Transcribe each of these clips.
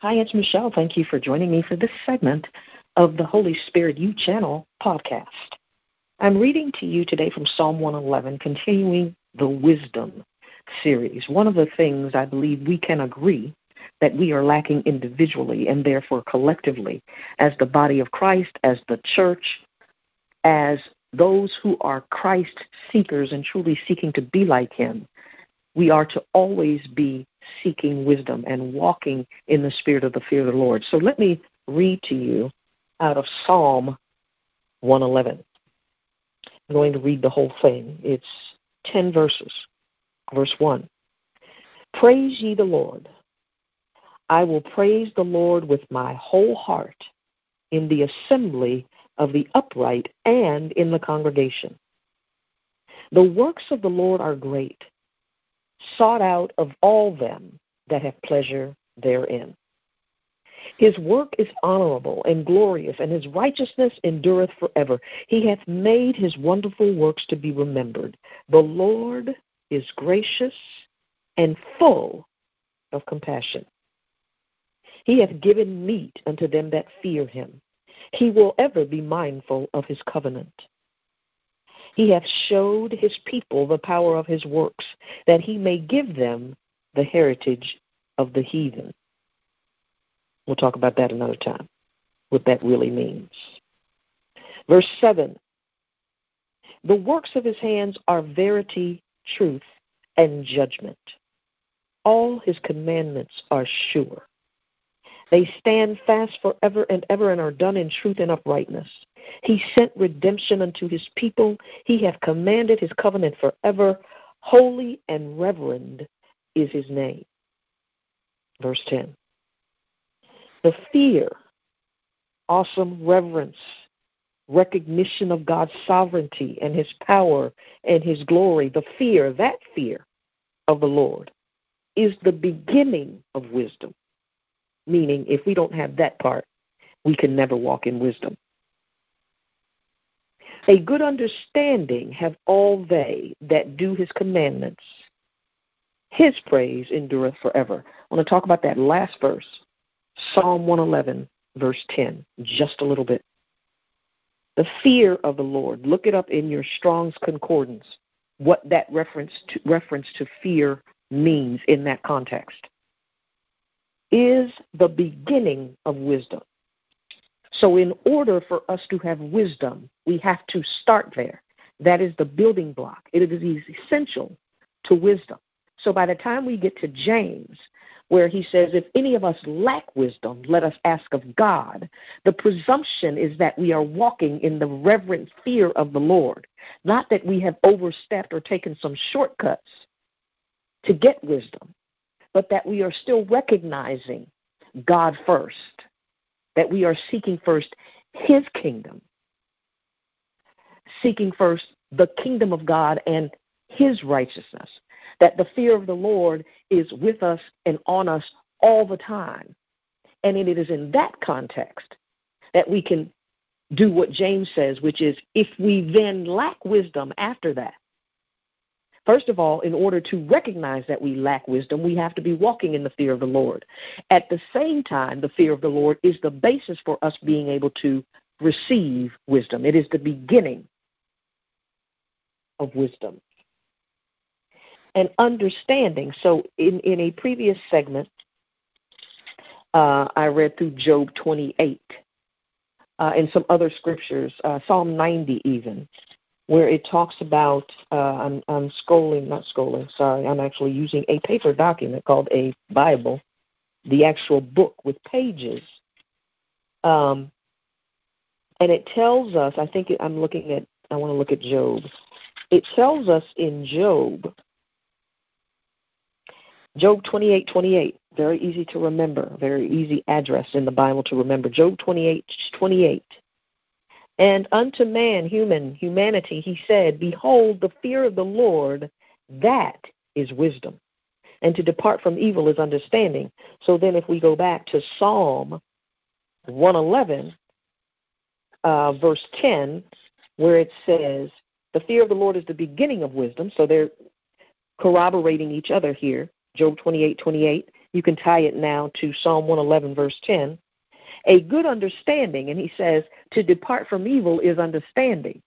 Hi, it's Michelle. Thank you for joining me for this segment of the Holy Spirit U Channel podcast. I'm reading to you today from Psalm 111, continuing the Wisdom series. One of the things I believe we can agree that we are lacking individually and therefore collectively as the body of Christ, as the church, as those who are Christ seekers and truly seeking to be like Him, we are to always be seeking wisdom and walking in the spirit of the fear of the Lord. So let me read to you out of Psalm 111. I'm going to read the whole thing. It's 10 verses. Verse 1 Praise ye the Lord. I will praise the Lord with my whole heart in the assembly of the upright and in the congregation. The works of the Lord are great sought out of all them that have pleasure therein. His work is honorable and glorious, and his righteousness endureth forever. He hath made his wonderful works to be remembered. The Lord is gracious and full of compassion. He hath given meat unto them that fear him. He will ever be mindful of his covenant. He hath showed his people the power of his works, that he may give them the heritage of the heathen. We'll talk about that another time, what that really means. Verse 7 The works of his hands are verity, truth, and judgment. All his commandments are sure. They stand fast forever and ever and are done in truth and uprightness. He sent redemption unto his people. He hath commanded his covenant forever. Holy and reverend is his name. Verse 10. The fear, awesome reverence, recognition of God's sovereignty and his power and his glory, the fear, that fear of the Lord, is the beginning of wisdom. Meaning, if we don't have that part, we can never walk in wisdom. A good understanding have all they that do his commandments. His praise endureth forever. I want to talk about that last verse, Psalm 111, verse 10, just a little bit. The fear of the Lord. Look it up in your Strong's Concordance, what that reference to, reference to fear means in that context is the beginning of wisdom. So, in order for us to have wisdom, we have to start there. That is the building block. It is essential to wisdom. So, by the time we get to James, where he says, If any of us lack wisdom, let us ask of God, the presumption is that we are walking in the reverent fear of the Lord, not that we have overstepped or taken some shortcuts to get wisdom but that we are still recognizing God first, that we are seeking first His kingdom, seeking first the kingdom of God and His righteousness, that the fear of the Lord is with us and on us all the time. And it is in that context that we can do what James says, which is if we then lack wisdom after that, First of all, in order to recognize that we lack wisdom, we have to be walking in the fear of the Lord. At the same time, the fear of the Lord is the basis for us being able to receive wisdom. It is the beginning of wisdom. And understanding. So, in, in a previous segment, uh, I read through Job 28 uh, and some other scriptures, uh, Psalm 90 even where it talks about uh, I'm, I'm scrolling, not scrolling, sorry, I'm actually using a paper document called a Bible, the actual book with pages. Um, and it tells us, I think I'm looking at, I want to look at Job. It tells us in Job, Job 28 28, very easy to remember, very easy address in the Bible to remember. Job 28 28 and unto man, human, humanity, he said, Behold, the fear of the Lord, that is wisdom. And to depart from evil is understanding. So then, if we go back to Psalm 111, uh, verse 10, where it says, The fear of the Lord is the beginning of wisdom. So they're corroborating each other here. Job 28 28. You can tie it now to Psalm 111, verse 10. A good understanding, and he says, to depart from evil is understanding.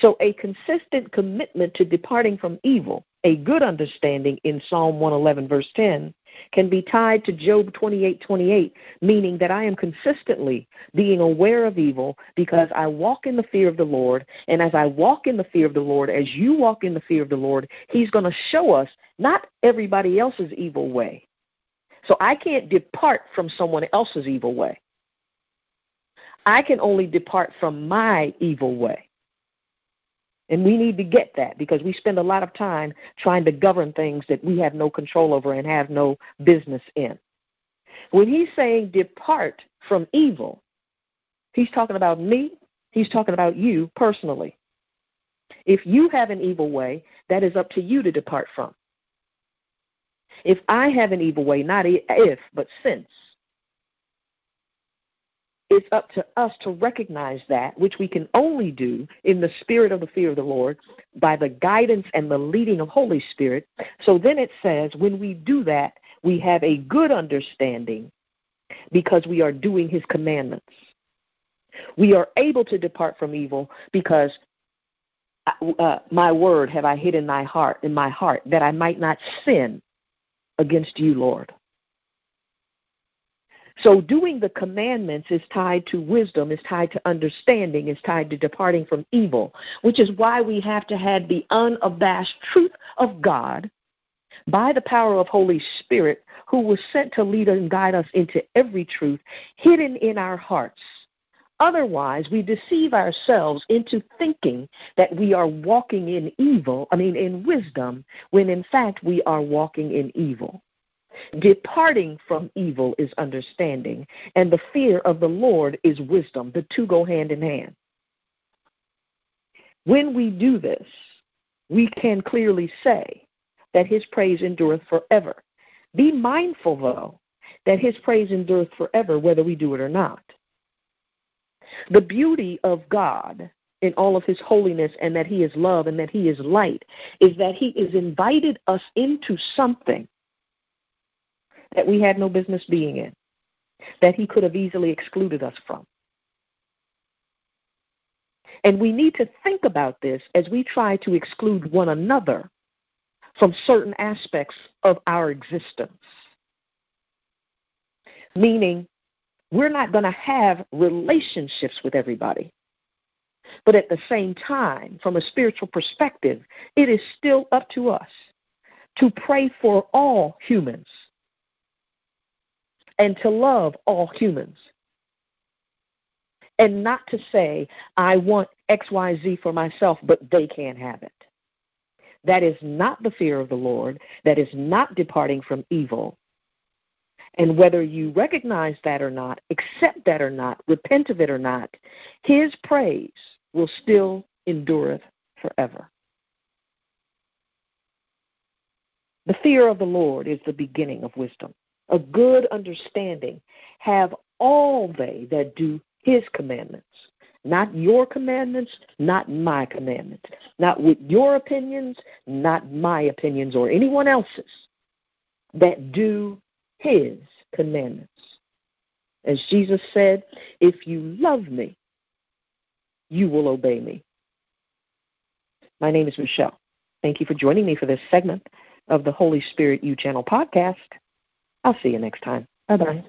So, a consistent commitment to departing from evil, a good understanding in Psalm 111, verse 10, can be tied to Job 28:28, meaning that I am consistently being aware of evil because I walk in the fear of the Lord, and as I walk in the fear of the Lord, as you walk in the fear of the Lord, he's going to show us not everybody else's evil way. So I can't depart from someone else's evil way. I can only depart from my evil way. And we need to get that because we spend a lot of time trying to govern things that we have no control over and have no business in. When he's saying depart from evil, he's talking about me, he's talking about you personally. If you have an evil way, that is up to you to depart from. If I have an evil way, not if, but since, it's up to us to recognize that, which we can only do in the spirit of the fear of the Lord by the guidance and the leading of Holy Spirit. So then it says, when we do that, we have a good understanding because we are doing his commandments. We are able to depart from evil because uh, uh my word have I hid in thy heart, in my heart, that I might not sin against you, Lord. So doing the commandments is tied to wisdom, is tied to understanding, is tied to departing from evil, which is why we have to have the unabashed truth of God by the power of Holy Spirit who was sent to lead and guide us into every truth hidden in our hearts. Otherwise, we deceive ourselves into thinking that we are walking in evil, I mean, in wisdom, when in fact we are walking in evil. Departing from evil is understanding, and the fear of the Lord is wisdom. The two go hand in hand. When we do this, we can clearly say that his praise endureth forever. Be mindful, though, that his praise endureth forever, whether we do it or not. The beauty of God in all of his holiness and that he is love and that he is light is that he has invited us into something that we had no business being in, that he could have easily excluded us from. And we need to think about this as we try to exclude one another from certain aspects of our existence. Meaning, we're not going to have relationships with everybody. But at the same time, from a spiritual perspective, it is still up to us to pray for all humans and to love all humans. And not to say, I want XYZ for myself, but they can't have it. That is not the fear of the Lord. That is not departing from evil. And whether you recognize that or not, accept that or not, repent of it or not, his praise will still endureth forever. The fear of the Lord is the beginning of wisdom a good understanding have all they that do his commandments. Not your commandments, not my commandments. Not with your opinions, not my opinions or anyone else's. That do his commandments. As Jesus said, if you love me, you will obey me. My name is Michelle. Thank you for joining me for this segment of the Holy Spirit U Channel podcast. I'll see you next time. Bye bye.